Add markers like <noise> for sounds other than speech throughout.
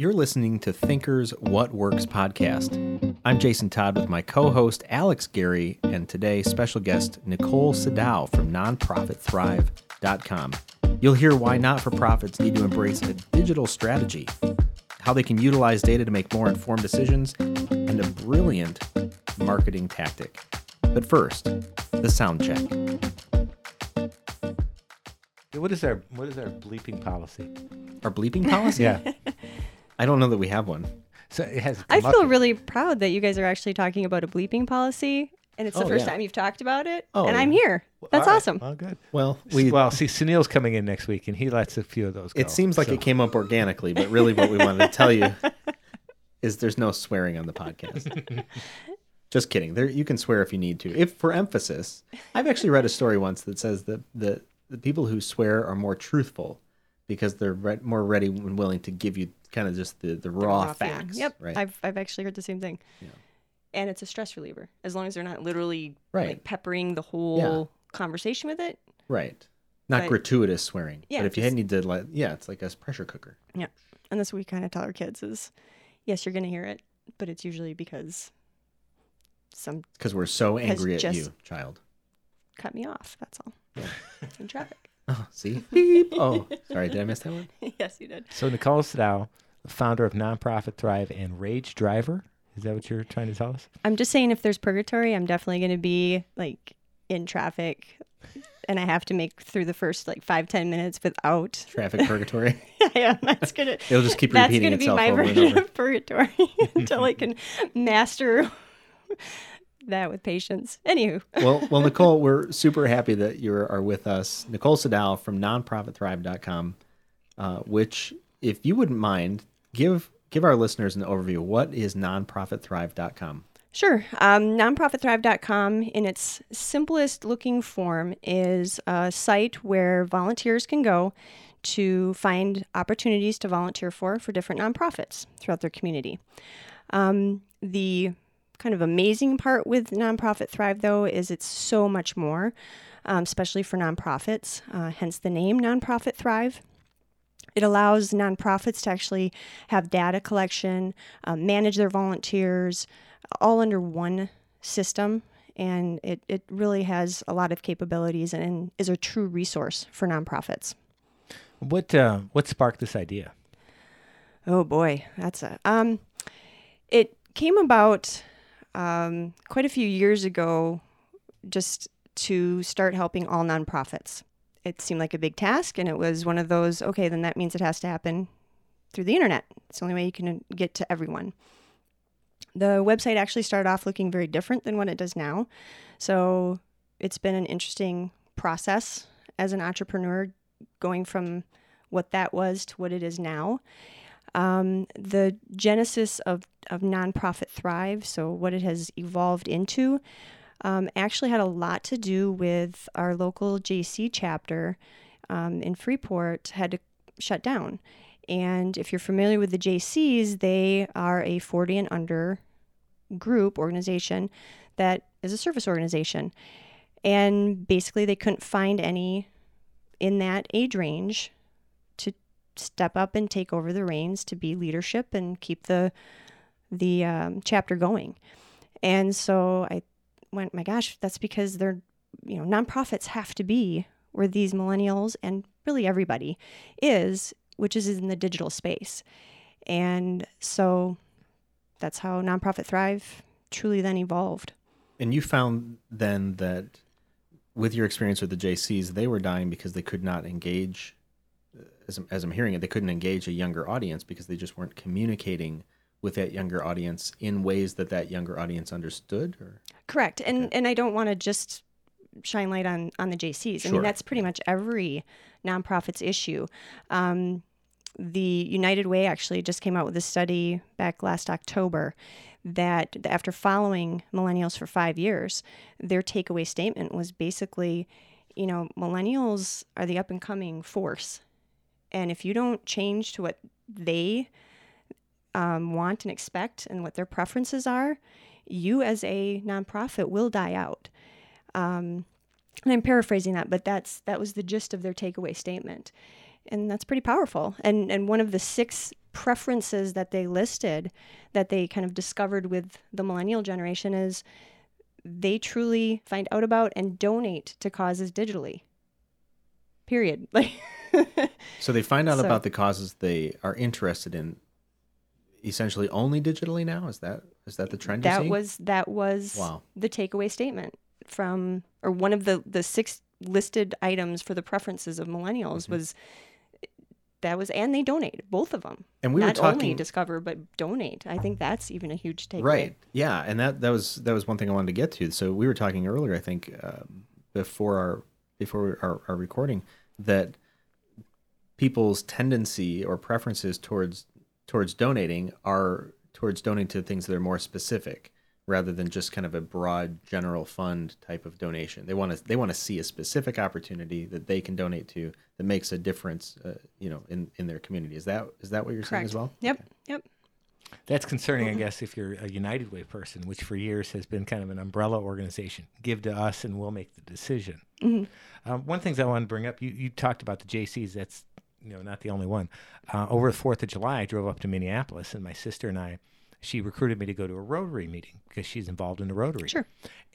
You're listening to Thinkers What Works podcast. I'm Jason Todd with my co host Alex Gary, and today, special guest Nicole Sadow from nonprofitthrive.com. You'll hear why not for profits need to embrace a digital strategy, how they can utilize data to make more informed decisions, and a brilliant marketing tactic. But first, the sound check. What is our what is our bleeping policy? Our bleeping policy? <laughs> Yeah. I don't know that we have one. So it has. I feel here. really proud that you guys are actually talking about a bleeping policy, and it's the Oh, first yeah. time you've talked about it, Oh, and I'm here. That's All right. awesome. Well, good. Well, We, we well, see, Sunil's coming in next week, and he lets a few of those. Go, It seems like so- it came up organically, but really what we wanted to tell you <laughs> is there's no swearing on the podcast. <laughs> Just kidding. There you can swear if you need to. If for emphasis, I've actually read a story once that says that the the people who swear are more truthful because they're re- more ready and willing to give you kind of just the, the The raw, facts. Yep, Right. I've I've actually heard the same thing. Yeah. And it's a stress reliever as long as they're not literally Right. like peppering the whole conversation with it. right. Not But- gratuitous swearing. Yeah, but if you need to like yeah, it's like a pressure cooker. Yeah, and that's what we kind of tell our kids is, yes, you're gonna hear it, but it's usually because some Because we're so angry at you, child. cut me off. That's all. In traffic. Oh, <laughs> see? Beep. Oh, sorry, did I miss that one? <laughs> yes, you did. So Nicole Sadow, founder of Nonprofit Thrive and Rage Driver. Is that what you're trying to tell us? I'm just saying, if there's purgatory, I'm definitely going to be like in traffic, and I have to make through the first like five ten minutes without. Traffic purgatory. <laughs> yeah, that's gonna. It'll just keep repeating itself. that's repeating gonna be my version of purgatory until I can master that with patience. Anywho, <laughs> well, well, Nicole, we're super happy that you are with us. Nicole Sadow from nonprofitthrive.com, uh, which, if you wouldn't mind, give give our listeners an overview. What is nonprofitthrive.com? Sure. Um, nonprofitthrive.com, in its simplest looking form, is a site where volunteers can go to find opportunities to volunteer for for different nonprofits throughout their community. Um, the kind of amazing part with Nonprofit Thrive, though, is it's so much more, um, especially for nonprofits, uh, hence the name Nonprofit Thrive. It allows nonprofits to actually have data collection, uh, manage their volunteers, all under one system. And it, it really has a lot of capabilities and is a true resource for nonprofits. What uh, what sparked this idea? Oh boy, that's a um. It came about um, quite a few years ago, just to start helping all nonprofits. It seemed like a big task, and it was one of those. Okay, then that means it has to happen through the internet. It's the only way you can get to everyone. The website actually started off looking very different than what it does now, so it's been an interesting process as an entrepreneur going from what that was to what it is now. Um, the genesis of, of Nonprofit Thrive, so what it has evolved into, um, actually had a lot to do with our local Jaycee chapter um, in Freeport had to shut down. And if you're familiar with the Jaycees, they are a 40 and under group organization that is a service organization. And basically, they couldn't find any in that age range to step up and take over the reins to be leadership and keep the the um, chapter going. And so I went, my gosh, that's because they're you know nonprofits have to be where these millennials and really everybody is, which is in the digital space. And so that's how Nonprofit Thrive truly then evolved. And you found then that with your experience with the Jaycees, they were dying because they could not engage. As, I'm- as I'm hearing it, they couldn't engage a younger audience because they just weren't communicating with that younger audience in ways that that younger audience understood. Or Correct. And Okay. and I don't want to just shine light on on the Jaycees. I Sure. mean that's pretty much every nonprofit's issue. Um, the United Way actually just came out with a study back last October that after following millennials for five years, their takeaway statement was basically, you know, millennials are the up and coming force. And if you don't change to what they um, want and expect and what their preferences are, you as a nonprofit will die out. Um, and I'm paraphrasing that, but that's that was the gist of their takeaway statement, and that's pretty powerful. And and one of the six preferences that they listed that they kind of discovered with the millennial generation is they truly find out about and donate to causes digitally. Period. Like <laughs> So they find out So- about the causes they are interested in essentially only digitally now? Is that is that the trend that was that was Wow. the takeaway statement from or one of the the six listed items for the preferences of millennials Mm-hmm. was that was and they donate both of them And we were not only discover but donate i think that's even a huge takeaway Right. Yeah, and that that was that was one thing I wanted to get to. So we were talking earlier, I think, uh, before our before our, our recording, that people's tendency or preferences towards towards donating are towards donating to things that are more specific rather than just kind of a broad general fund type of donation. They want to they want to see a specific opportunity that they can donate to that makes a difference, uh, you know, in in their community. Is that is that what you're saying as well? yep yep That's concerning, I guess, if you're a United Way person, which for years has been kind of an umbrella organization. Give to us, and we'll make the decision. Um, one thing that I want to bring up, you, you talked about the Jaycees. That's you know not the only one. Uh, over the Fourth of July, I drove up to Minneapolis, and my sister and I, she recruited me to go to a Rotary meeting because she's involved in the Rotary. Sure.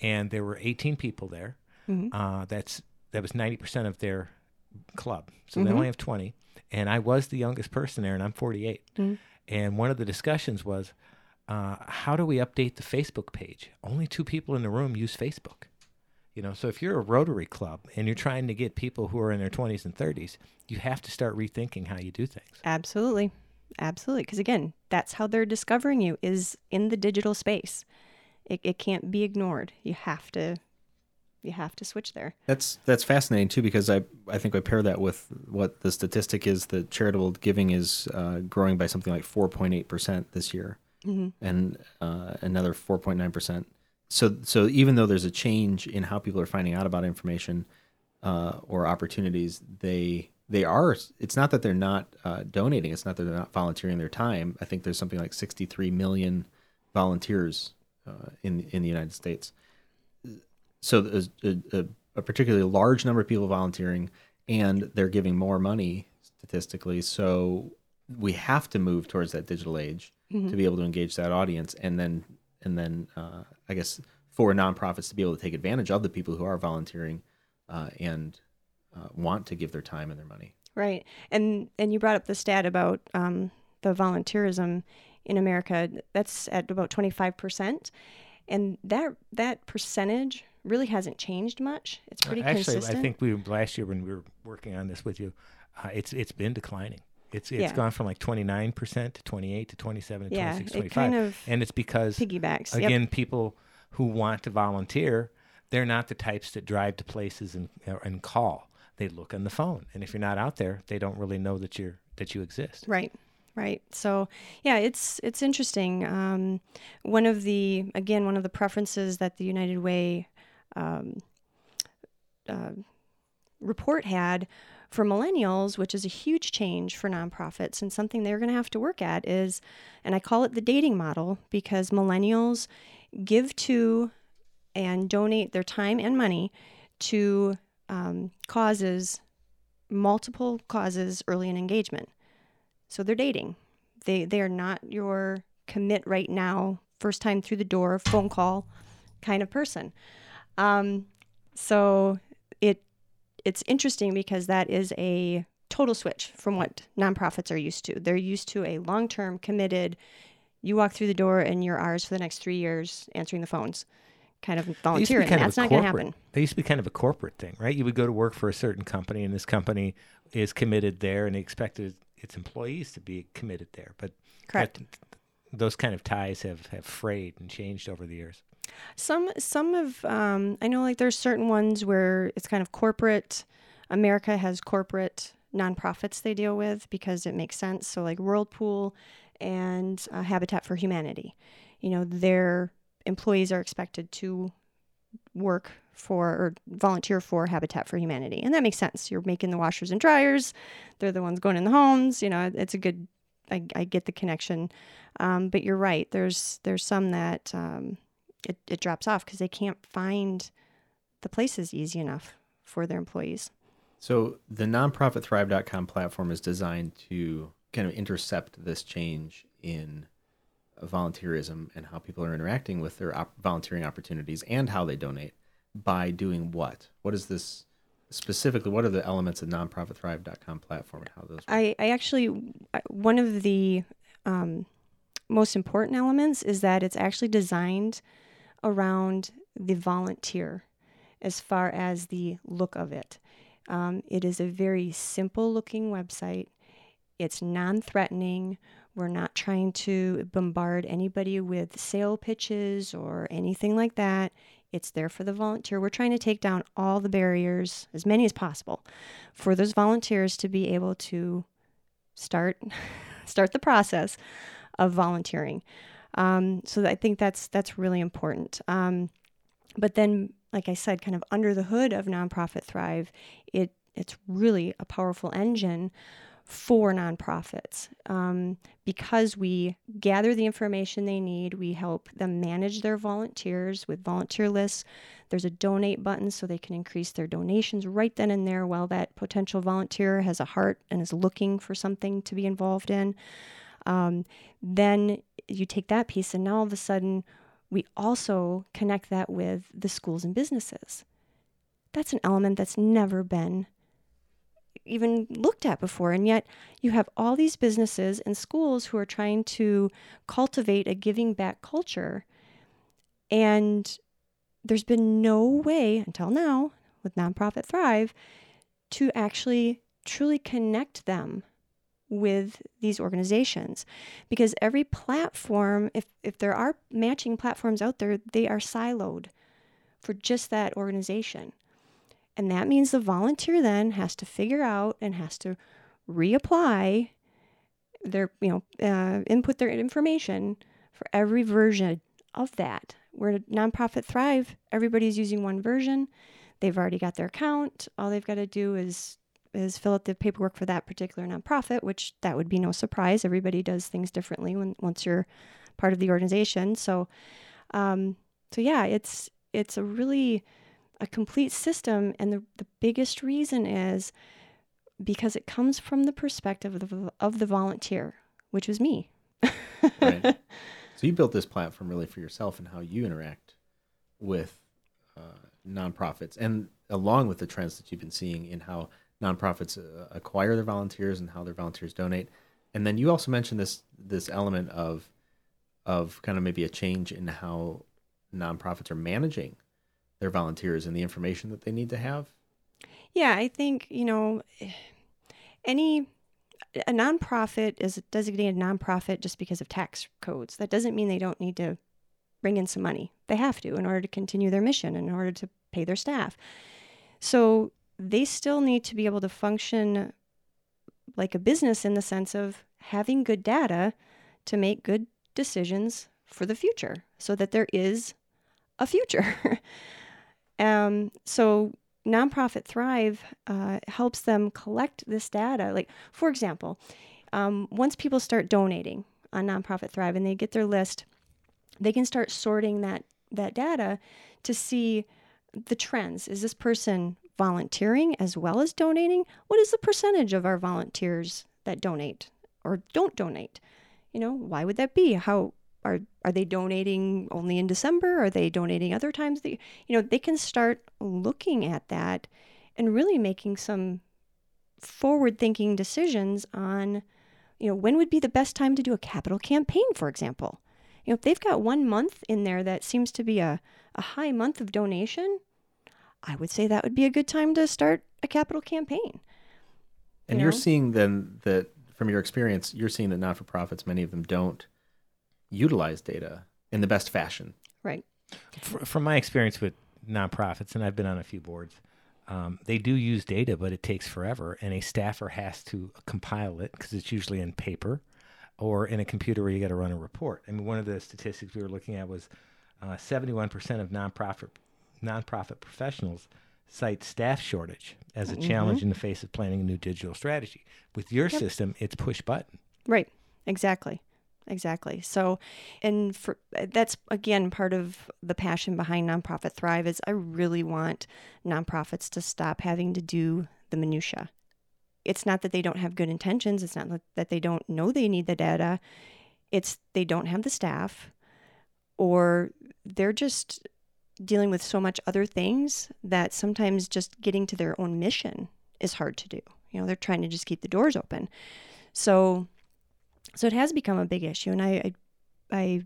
And there were 18 people there. Uh, that's that was 90 percent of their club, so they only have 20. And I was the youngest person there, and I'm 48. And one of the discussions was, uh, how do we update the Facebook page? Only two people in the room use Facebook. You know, so if you're a Rotary Club and you're trying to get people who are in their 20s and 30s, you have to start rethinking how you do things. absolutely. Absolutely. Because again that's how they're discovering you is in the digital space. It, it can't be ignored. You have to you have to switch there. That's that's fascinating too because I I think I pair that with what the statistic is that charitable giving is uh, growing by something like 4.8 percent this year, and uh, another 4.9 percent. So so even though there's a change in how people are finding out about information uh, or opportunities, they they are. It's not that they're not uh, donating. It's not that they're not volunteering their time. I think there's something like 63 million volunteers uh, in in the United States so a, a, a particularly large number of people volunteering and they're giving more money statistically so we have to move towards that digital age to be able to engage that audience and then and then uh, i guess for nonprofits to be able to take advantage of the people who are volunteering uh, and uh, want to give their time and their money Right, and and you brought up the stat about um, the volunteerism in America. That's at about twenty five percent, and that that percentage really hasn't changed much. It's pretty Actually, consistent. I think we last year when we were working on this with you, uh, it's it's been declining. It's it's Yeah. gone from like 29% to 28 to 27 to Yeah, 26, it 25. kind of and it's because piggybacks. Yep. again, people who want to volunteer, they're not the types that drive to places and uh, and call. They look on the phone, and if you're not out there, they don't really know that you're that you exist. Right, right. So yeah, it's it's interesting. Um, one of the again one of the preferences that the United Way um, uh, report had for millennials, which is a huge change for nonprofits and something they're going to have to work at, is, and I call it the dating model because millennials give to and donate their time and money to um, causes, multiple causes early in engagement. So they're dating. They they are not your commit right now, first time through the door, phone call kind of person. Um, so it it's interesting because that is a total switch from what nonprofits are used to. They're used to a long term committed. You walk through the door and you're ours for the next three years, answering the phones, kind of It used to be volunteering. kind of That's a not going to happen. They used to be kind of a corporate thing, right? You would go to work for a certain company, and this company is committed there, and they expected its employees to be committed there. But Correct. that- those kind of ties have, have frayed and changed over the years. Some some of um, I know like there's certain ones where it's kind of corporate. America has corporate nonprofits they deal with because it makes sense. So like Whirlpool and uh, Habitat for Humanity, you know, their employees are expected to work for or volunteer for Habitat for Humanity, and that makes sense. You're making the washers and dryers; they're the ones going in the homes. You know, it's a good. I, I get the connection, um, but you're right. There's there's some that um, it, it drops off because they can't find the places easy enough for their employees. So the nonprofitthrive.com platform is designed to kind of intercept this change in volunteerism and how people are interacting with their op- volunteering opportunities and how they donate by doing what? What is this specifically? What are the elements of nonprofitthrive.com platform and how those? Work? I, I actually, one of the um, most important elements is that it's actually designed around the volunteer as far as the look of it. Um, it is a very simple looking website. It's non threatening. We're not trying to bombard anybody with sale pitches or anything like that. It's there for the volunteer. We're trying to take down all the barriers, as many as possible, for those volunteers to be able to start <laughs> start the process of volunteering. Um, so I think that's that's really important. Um, but then, like I said, kind of under the hood of nonprofit Thrive, it it's really a powerful engine for nonprofits um, because we gather the information they need. We help them manage their volunteers with volunteer lists. There's a donate button so they can increase their donations right then and there while that potential volunteer has a heart and is looking for something to be involved in. Um, then you take that piece, and now all of a sudden, we also connect that with the schools and businesses. That's an element that's never been even looked at before. And yet, you have all these businesses and schools who are trying to cultivate a giving back culture. And there's been no way until now with Nonprofit Thrive to actually truly connect them with these organizations. Because every platform if if there are matching platforms out there they are siloed for just that organization. And that means the volunteer then has to figure out and has to reapply their you know uh, input their information for every version of that. Where nonprofit thrive everybody's using one version. They've already got their account. All they've got to do is is fill out the paperwork for that particular nonprofit, which that would be no surprise. Everybody does things differently when once you're part of the organization. So, um, so yeah, it's it's a really a complete system, and the the biggest reason is because it comes from the perspective of the, of the volunteer, which was me. right. <laughs> So you built this platform really for yourself and how you interact with uh, nonprofits, and along with the trends that you've been seeing in how nonprofits uh, acquire their volunteers and how their volunteers donate. And then you also mentioned this this element of of kind of maybe a change in how nonprofits are managing their volunteers and the information that they need to have. Yeah, I think, you know, any a nonprofit is a designated nonprofit just because of tax codes. That doesn't mean they don't need to bring in some money. They have to in order to continue their mission, in order to pay their staff. So they still need to be able to function like a business in the sense of having good data to make good decisions for the future so that there is a future. <laughs> um, so, Nonprofit Thrive uh, helps them collect this data. Like, for example, um, once people start donating on Nonprofit Thrive and they get their list, they can start sorting that, that data to see the trends. Is this person volunteering as well as donating, what is the percentage of our volunteers that donate or don't donate? You know, why would that be? How are are they donating only in December? Are they donating other times? That, you know, they can start looking at that and really making some forward-thinking decisions on, you know, when would be the best time to do a capital campaign, for example. You know, if they've got one month in there that seems to be a, a high month of donation, I would say that would be a good time to start a capital campaign. And you are seeing then that from your experience, you're seeing that not for profits, many of them don't utilize data in the best fashion. Right. from my experience with nonprofits, and I've been on a few boards, um, they do use data, but it takes forever, and a staffer has to compile it because it's usually in paper or in a computer where you got to run a report. I mean, one of the statistics we were looking at was uh, 71% of nonprofit nonprofit professionals cite staff shortage as a mm-hmm. challenge in the face of planning a new digital strategy. With your yep. system, it's push button. Right. Exactly. Exactly. So, and for that's again part of the passion behind Nonprofit Thrive is I really want nonprofits to stop having to do the minutia. it's not that they don't have good intentions. It's not that they don't know they need the data. It's they don't have the staff or they're just dealing with so much other things that sometimes just getting to their own mission is hard to do. You know, they're trying to just keep the doors open. So so it has become a big issue and I I, I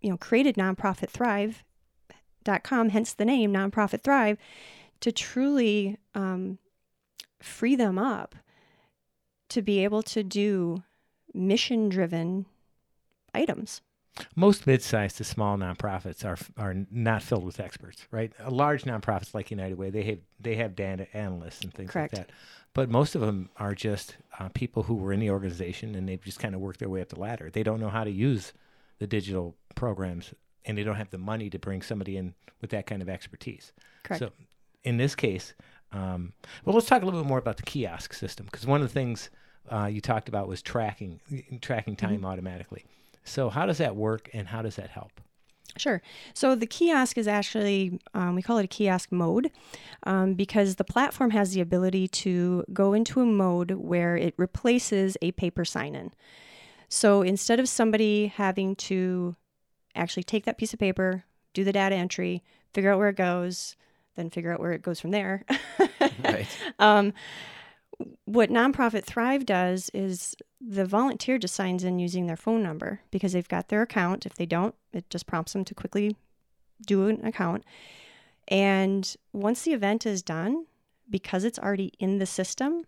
you know created nonprofit thrive.com hence the name nonprofit thrive to truly um, free them up to be able to do mission driven items. Most mid-sized to small nonprofits are are not filled with experts, right? A large nonprofits like United Way, they have they have data analysts and things Correct. like that. But most of them are just uh, people who were in the organization and they've just kind of worked their way up the ladder. They don't know how to use the digital programs and they don't have the money to bring somebody in with that kind of expertise. Correct. So in this case, um, well, let's talk a little bit more about the kiosk system because one of the things uh, you talked about was tracking tracking time Mm-hmm. automatically. So how does that work and how does that help? Sure. So the kiosk is actually, um, we call it a kiosk mode um, because the platform has the ability to go into a mode where it replaces a paper sign in. So instead of somebody having to actually take that piece of paper, do the data entry, figure out where it goes, then figure out where it goes from there. <laughs> Right. um, what Nonprofit Thrive does is the volunteer just signs in using their phone number because they've got their account. If they don't, it just prompts them to quickly do an account. And once the event is done, because it's already in the system,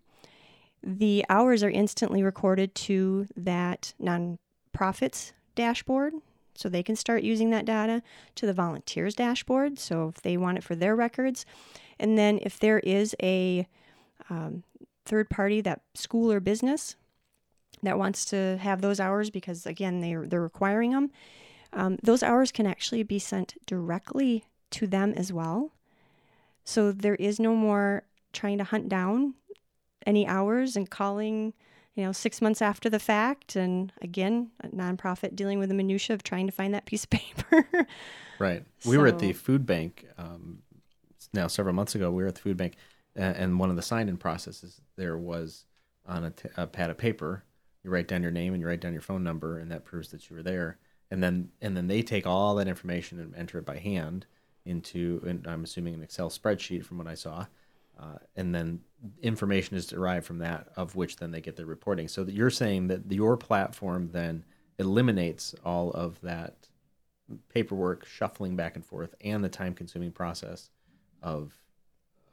the hours are instantly recorded to that nonprofit's dashboard. So they can start using that data to the volunteers' dashboard. So if they want it for their records. And then if there is a um, third party, that school or business, that wants to have those hours because again they're they're requiring them, um, those hours can actually be sent directly to them as well. So there is no more trying to hunt down any hours and calling, you know, six months after the fact. And again, a nonprofit dealing with the minutia of trying to find that piece of <laughs> paper. Right. We were at the food bank um, now several months ago. We were at the food bank, and one of the sign-in processes there was on a, t- a pad of paper. You write down your name and you write down your phone number, and that proves that you were there. And then and then they take all that information and enter it by hand into, and I'm assuming an Excel spreadsheet from what I saw. Uh, and then information is derived from that, of which then they get their reporting. So you're saying that your platform then eliminates all of that paperwork shuffling back and forth and the time consuming process of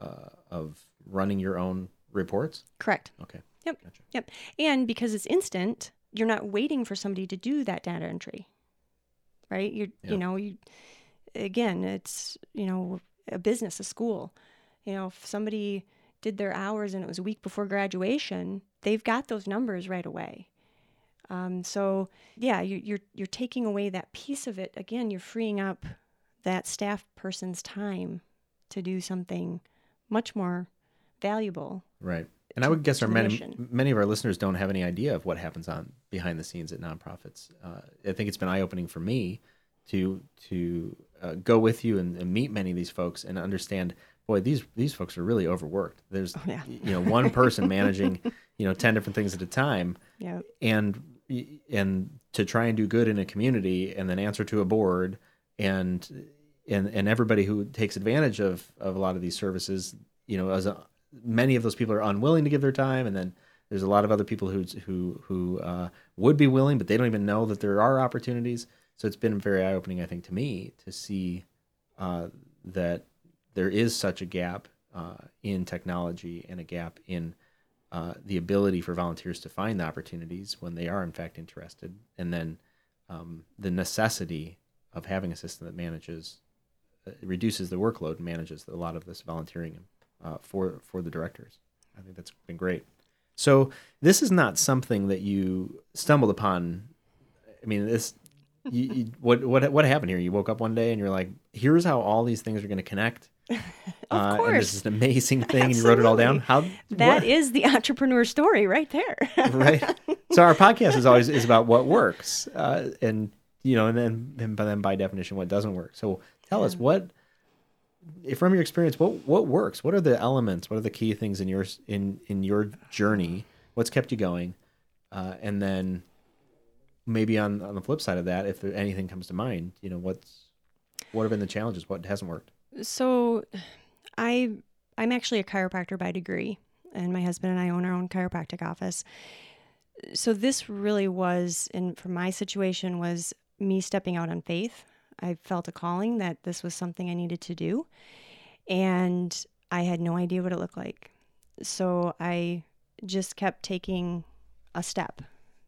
uh, of running your own reports Correct. okay Yep. Gotcha. Yep. And because it's instant, you're not waiting for somebody to do that data entry. Right? You Yeah. you know, you again, it's, you know, a business, a school. You know, if somebody did their hours and it was a week before graduation, they've got those numbers right away. Um, so yeah, you, you're you're taking away that piece of it. Again, you're freeing up that staff person's time to do something much more valuable right. And i would guess our many, many of our listeners don't have any idea of what happens on behind the scenes at nonprofits. Uh, i think it's been eye-opening for me to to uh, go with you and, and meet many of these folks and understand boy these these folks are really overworked. There's yeah. you know one person managing <laughs> you know 10 different things at a time. Yeah. and and to try and do good in a community and then answer to a board and and and everybody who takes advantage of of a lot of these services you know as a, many of those people are unwilling to give their time. And then there's a lot of other people who who who uh, would be willing but they don't even know that there are opportunities. So it's been very eye opening I think to me to see uh, that there is such a gap uh, in technology and a gap in uh, the ability for volunteers to find the opportunities when they are in fact interested, and then um, the necessity of having a system that manages, uh, reduces the workload and manages a lot of this volunteering uh, for for the directors. I think that's been great. So this is not something that you stumbled upon. I mean, this. You, you, what what what happened here? You woke up one day and you're like, "Here's how all these things are going to connect." <laughs> Of uh, And course. this is an amazing thing, and you wrote it all down. How That what- is the entrepreneur story right there. <laughs> right? So our podcast is always is about what works, uh, and you know, and then and by then by definition, what doesn't work. So tell us what from your experience, what what works? What are the elements? What are the key things in your in in your journey? What's kept you going? Uh, and then maybe on on the flip side of that, if there, anything comes to mind, you know, what's what have been the challenges? What hasn't worked? So, I I'm actually a chiropractor by degree, and my husband and I own our own chiropractic office. So this really was, and for my situation, was me stepping out on faith. I felt a calling that this was something I needed to do, and I had no idea what it looked like. So I just kept taking a step.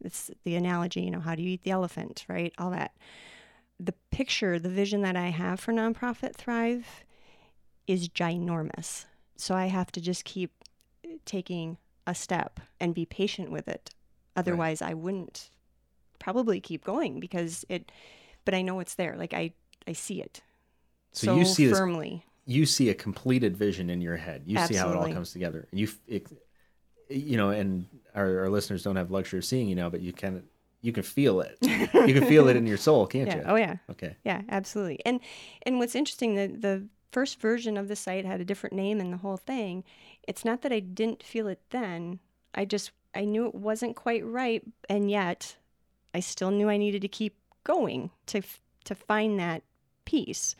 It's the analogy, you know, how do you eat the elephant, right? All that. The picture, the vision that I have for Nonprofit Thrive is ginormous. So I have to just keep taking a step and be patient with it. Otherwise, right. I wouldn't probably keep going because it, but I know it's there. Like I, I see it. So, so you see firmly. This, you see a completed vision in your head. You Absolutely. see how it all comes together. You, it, you know, and our, our listeners don't have luxury of seeing you now, but you can you can feel it. you can feel it in your soul, can't <laughs> yeah. you? Oh yeah. Okay. Yeah, absolutely. And and what's interesting the the first version of the site had a different name and the whole thing. It's not that I didn't feel it then. I just I knew it wasn't quite right, and yet I still knew I needed to keep going to to find that peace.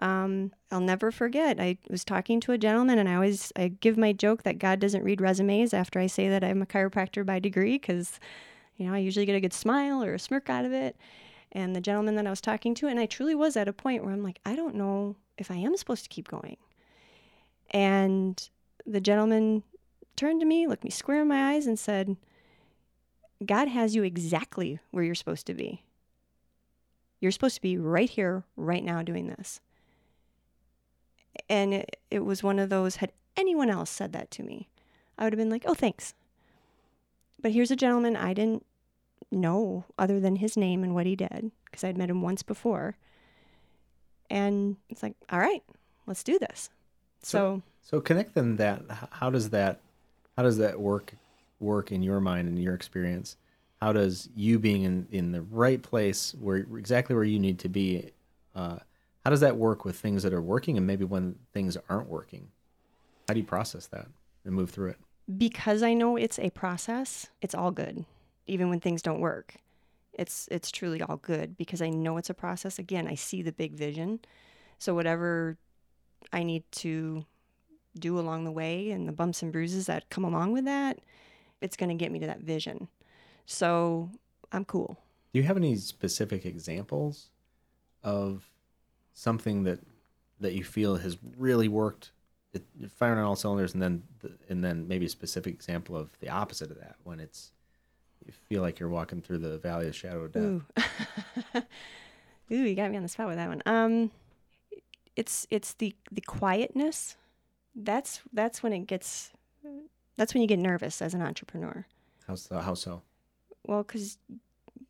Um, I'll never forget. I was talking to a gentleman, and I always I give my joke that God doesn't read resumes after I say that I'm a chiropractor by degree, because you know I usually get a good smile or a smirk out of it. And the gentleman that I was talking to, and I truly was at a point where I'm like, I don't know if I am supposed to keep going. And the gentleman turned to me, looked me square in my eyes, and said, God has you exactly where you're supposed to be. You're supposed to be right here, right now, doing this. And it, it was one of those, had anyone else said that to me, I would have been like, oh, thanks. But here's a gentleman I didn't know other than his name and what he did, because I'd met him once before. And it's like, all right, let's do this. So, so, so connect them that. How does that, how does that work, work in your mind and your experience? How does you being in, in the right place where exactly where you need to be, uh, how does that work with things that are working and maybe when things aren't working? How do you process that and move through it? Because I know it's a process, it's all good, even when things don't work. It's it's truly all good because I know it's a process. Again, I see the big vision. So whatever I need to do along the way and the bumps and bruises that come along with that, it's going to get me to that vision. So I'm cool. Do you have any specific examples of something that that you feel has really worked, it, firing on all cylinders, and then and then maybe a specific example of the opposite of that when it's you feel like you're walking through the valley of shadow of death. Ooh, <laughs> Ooh you got me on the spot with that one. Um, it's it's the the quietness. That's that's when it gets. That's when you get nervous as an entrepreneur. How's the, how so? Well, because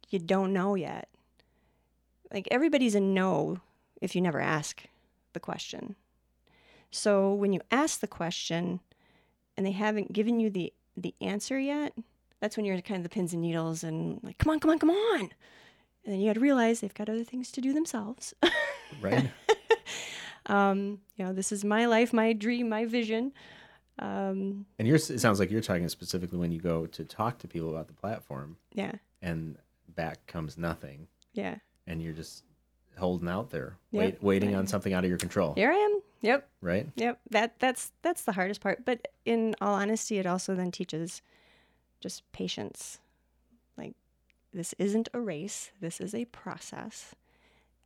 you don't know yet. Like everybody's a no if you never ask the question. So when you ask the question and they haven't given you the the answer yet, that's when you're kind of the pins and needles and like, come on, come on, come on. And then you got to realize they've got other things to do themselves. right. <laughs> um, you know, this is my life, my dream, my vision. Um, and you're, it sounds like you're talking specifically when you go to talk to people about the platform. Yeah. And back comes nothing. Yeah. And you're just holding out there, yep. wait, waiting on something out of your control. Here I am. Yep. Right. Yep. That that's that's the hardest part. But in all honesty, it also then teaches just patience. Like this isn't a race. This is a process.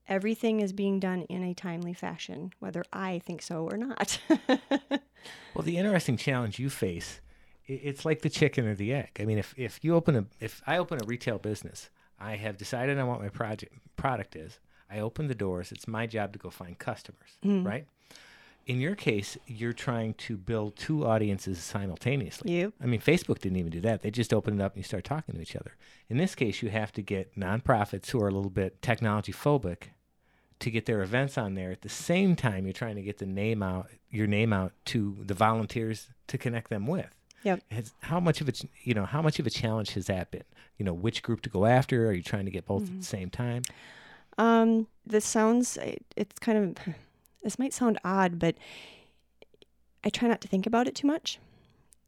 Everything is being done in a timely fashion, whether I think so or not. <laughs> well, the interesting challenge you face, it's like the chicken or the egg. I mean, if, if you open a if I open a retail business, I have decided on what my project product is. I open the doors. It's my job to go find customers, mm. right? In your case, you're trying to build two audiences simultaneously. Yep. I mean, Facebook didn't even do that. They just opened it up and you start talking to each other. In this case, you have to get nonprofits who are a little bit technology phobic to get their events on there. At the same time, you're trying to get the name out, your name out to the volunteers to connect them with. Yep. Has, how much of it, you know, how much of a challenge has that been? You know, which group to go after? Are you trying to get both mm-hmm. at the same time? Um, this sounds, it's kind of, this might sound odd, but I try not to think about it too much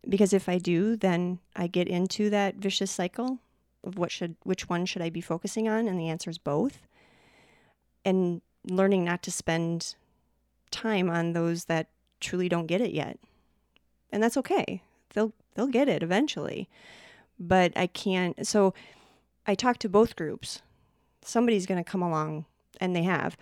because if I do, then I get into that vicious cycle of what should which one should I be focusing on and the answer is both. And learning not to spend time on those that truly don't get it yet. And that's okay. They'll they'll get it eventually. But I can't so I talk to both groups. Somebody's going to come along and they have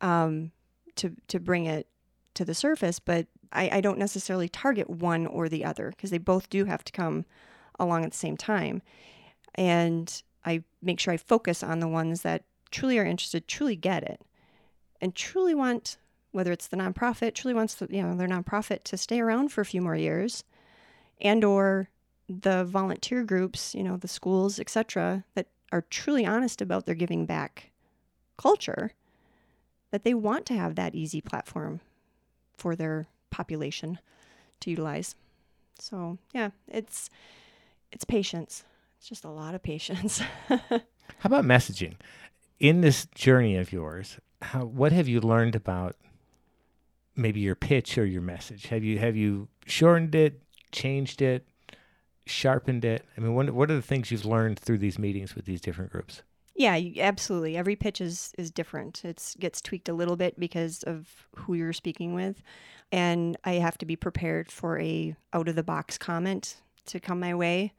um, to to bring it to the surface, but I, I don't necessarily target one or the other because they both do have to come along at the same time. And I make sure I focus on the ones that truly are interested, truly get it, and truly want, whether it's the nonprofit, truly wants the, you know their nonprofit to stay around for a few more years, and or the volunteer groups, you know, the schools, etc., that are truly honest about their giving back culture, that they want to have that easy platform for their population to utilize. So yeah, it's it's patience. It's just a lot of patience. <laughs> how about messaging? In this journey of yours, how, what have you learned about maybe your pitch or your message? Have you have you shortened it, changed it, sharpened it? I mean, what what are the things you've learned through these meetings with these different groups? Yeah, absolutely. Every pitch is is different. It gets tweaked a little bit because of who you're speaking with, and I have to be prepared for a out of the box comment to come my way.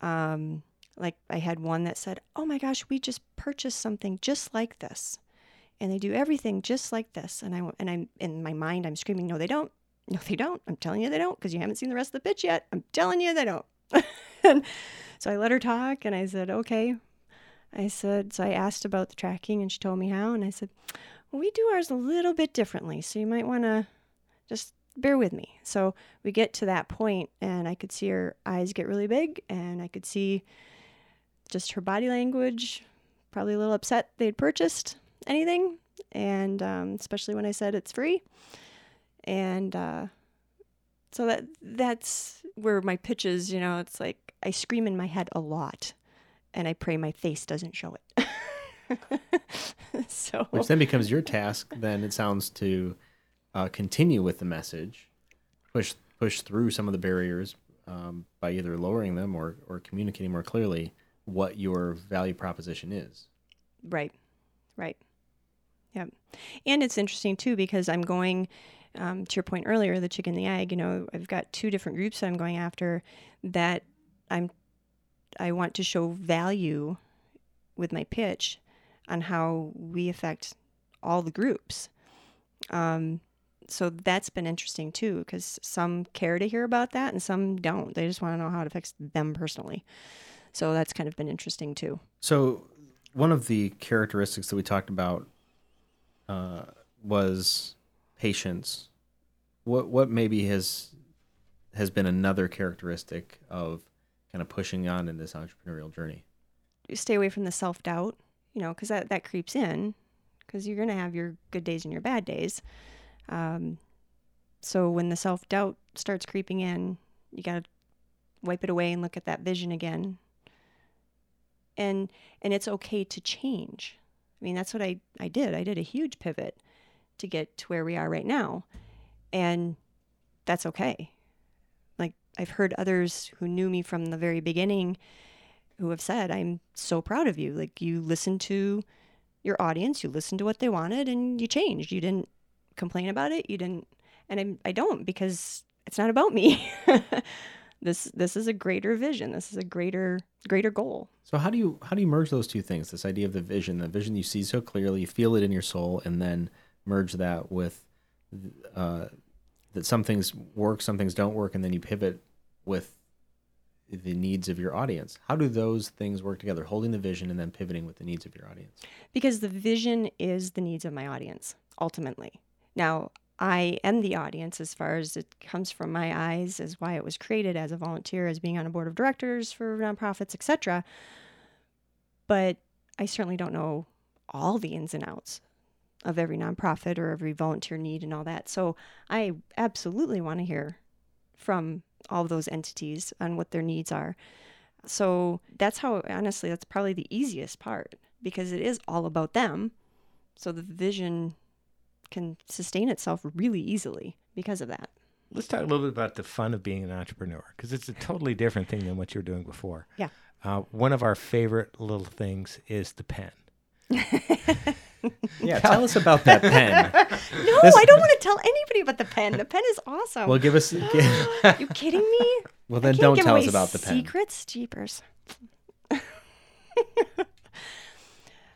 Um, like I had one that said, "Oh my gosh, we just purchased something just like this, and they do everything just like this." And I and I'm in my mind, I'm screaming, "No, they don't! No, they don't! I'm telling you, they don't, because you haven't seen the rest of the pitch yet. I'm telling you, they don't." <laughs> and so I let her talk, and I said, "Okay, I said, so I asked about the tracking and she told me how. And I said, well, we do ours a little bit differently. So you might want to just bear with me. So we get to that point and I could see her eyes get really big and I could see just her body language, probably a little upset they'd purchased anything. And um, especially when I said it's free. And uh, so that that's where my pitches, you know, it's like I scream in my head a lot and I pray my face doesn't show it. <laughs> so, which then becomes your task. Then it sounds to uh, continue with the message, push push through some of the barriers um, by either lowering them or or communicating more clearly what your value proposition is. Right, right, yeah, and it's interesting too because I'm going. Um, to your point earlier, the chicken, the egg. You know, I've got two different groups that I'm going after that I'm I want to show value with my pitch on how we affect all the groups. Um, so that's been interesting too, because some care to hear about that and some don't. They just want to know how it affects them personally. So that's kind of been interesting too. So one of the characteristics that we talked about uh, was patience. What what maybe has has been another characteristic of kind of pushing on in this entrepreneurial journey? Stay away from the self doubt, you know, because that, that creeps in because you're going to have your good days and your bad days. Um, so when the self doubt starts creeping in, you got to wipe it away and look at that vision again. And and it's okay to change. I mean, that's what I, I did. I did a huge pivot to get to where we are right now. And that's okay. I've heard others who knew me from the very beginning who have said, I'm so proud of you. Like, you listened to your audience, you listened to what they wanted, and you changed. You didn't complain about it. You didn't, and I, I don't because it's not about me. <laughs> this this is a greater vision. This is a greater greater goal. So how do you how do you merge those two things? This idea of the vision, the vision you see so clearly, you feel it in your soul, and then merge that with uh, that some things work, some things don't work, and then you pivot with the needs of your audience. How do those things work together? Holding the vision and then pivoting with the needs of your audience. Because the vision is the needs of my audience ultimately. Now, I am the audience as far as it comes from my eyes as why it was created as a volunteer, as being on a board of directors for nonprofits, etc. But I certainly don't know all the ins and outs of every nonprofit or every volunteer need and all that. So I absolutely want to hear from all those entities on what their needs are. So that's how, honestly, that's probably the easiest part because it is all about them. So the vision can sustain itself really easily because of that. Let's talk a little bit about the fun of being an entrepreneur because it's a totally different thing than what you were doing before. Yeah. Uh, one of our favorite little things is the pen. <laughs> <laughs> Yeah, tell us about that pen. <laughs> No, This- I don't want to tell anybody about the pen. The pen is awesome. Well, give us. <gasps> Give, you kidding me? <laughs> well, then can't don't give tell us away about the pen. Secrets, jeepers.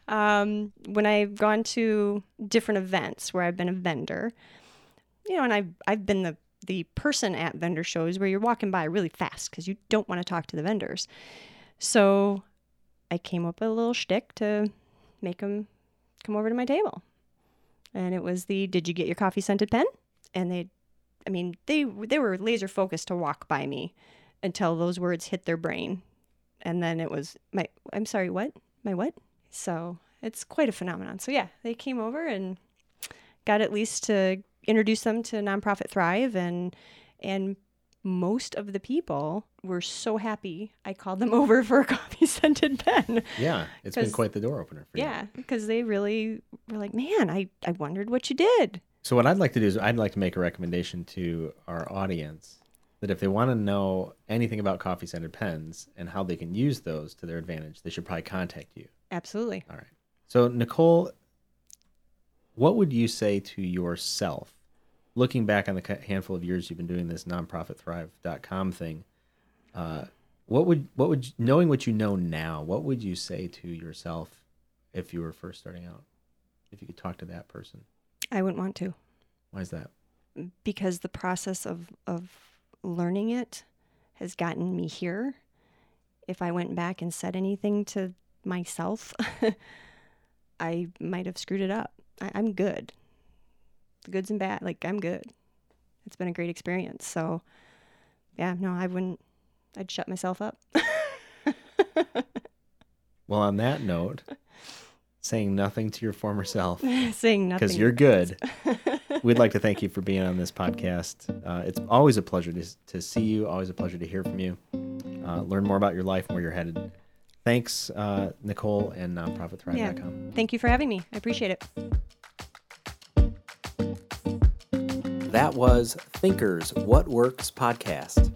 um, when I've gone to different events where I've been a vendor, you know, and I've I've been the the person at vendor shows where you're walking by really fast because you don't want to talk to the vendors. So I came up with a little shtick to make them come over to my table, and it was the "Did you get your coffee scented pen?" And they, I mean, they they were laser focused to walk by me until those words hit their brain, and then it was my. I'm sorry, what? My what? So it's quite a phenomenon. So yeah, they came over and got at least to introduce them to nonprofit Thrive, and and most of the people were so happy I called them <laughs> over for a coffee <laughs> scented pen. Yeah, it's been quite the door opener for you. Yeah, because they really were like, man, I, I wondered what you did. So what I'd like to do is I'd like to make a recommendation to our audience that if they want to know anything about coffee scented pens and how they can use those to their advantage, they should probably contact you. Absolutely. All right. So Nicole, what would you say to yourself, looking back on the handful of years you've been doing this nonprofitthrive.com thing? Uh, what would what would knowing what you know now? What would you say to yourself if you were first starting out? If you could talk to that person, I wouldn't want to. why is that? because the process of of learning it has gotten me here. If I went back and said anything to myself, <laughs> I might have screwed it up. I, I'm good. The goods and bad, like I'm good. It's been a great experience. So, yeah, no, I wouldn't. I'd shut myself up. <laughs> Well, on that note, saying nothing to your former self <laughs> Saying nothing. because you're good. <laughs> We'd like to thank you for being on this podcast. Uh, it's always a pleasure to, to see you. Always a pleasure to hear from you. Uh, learn more about your life and where you're headed. Thanks, uh, Nicole and nonprofitthrive.com. Thank you for having me. I appreciate it. That was Thinkers What Works podcast.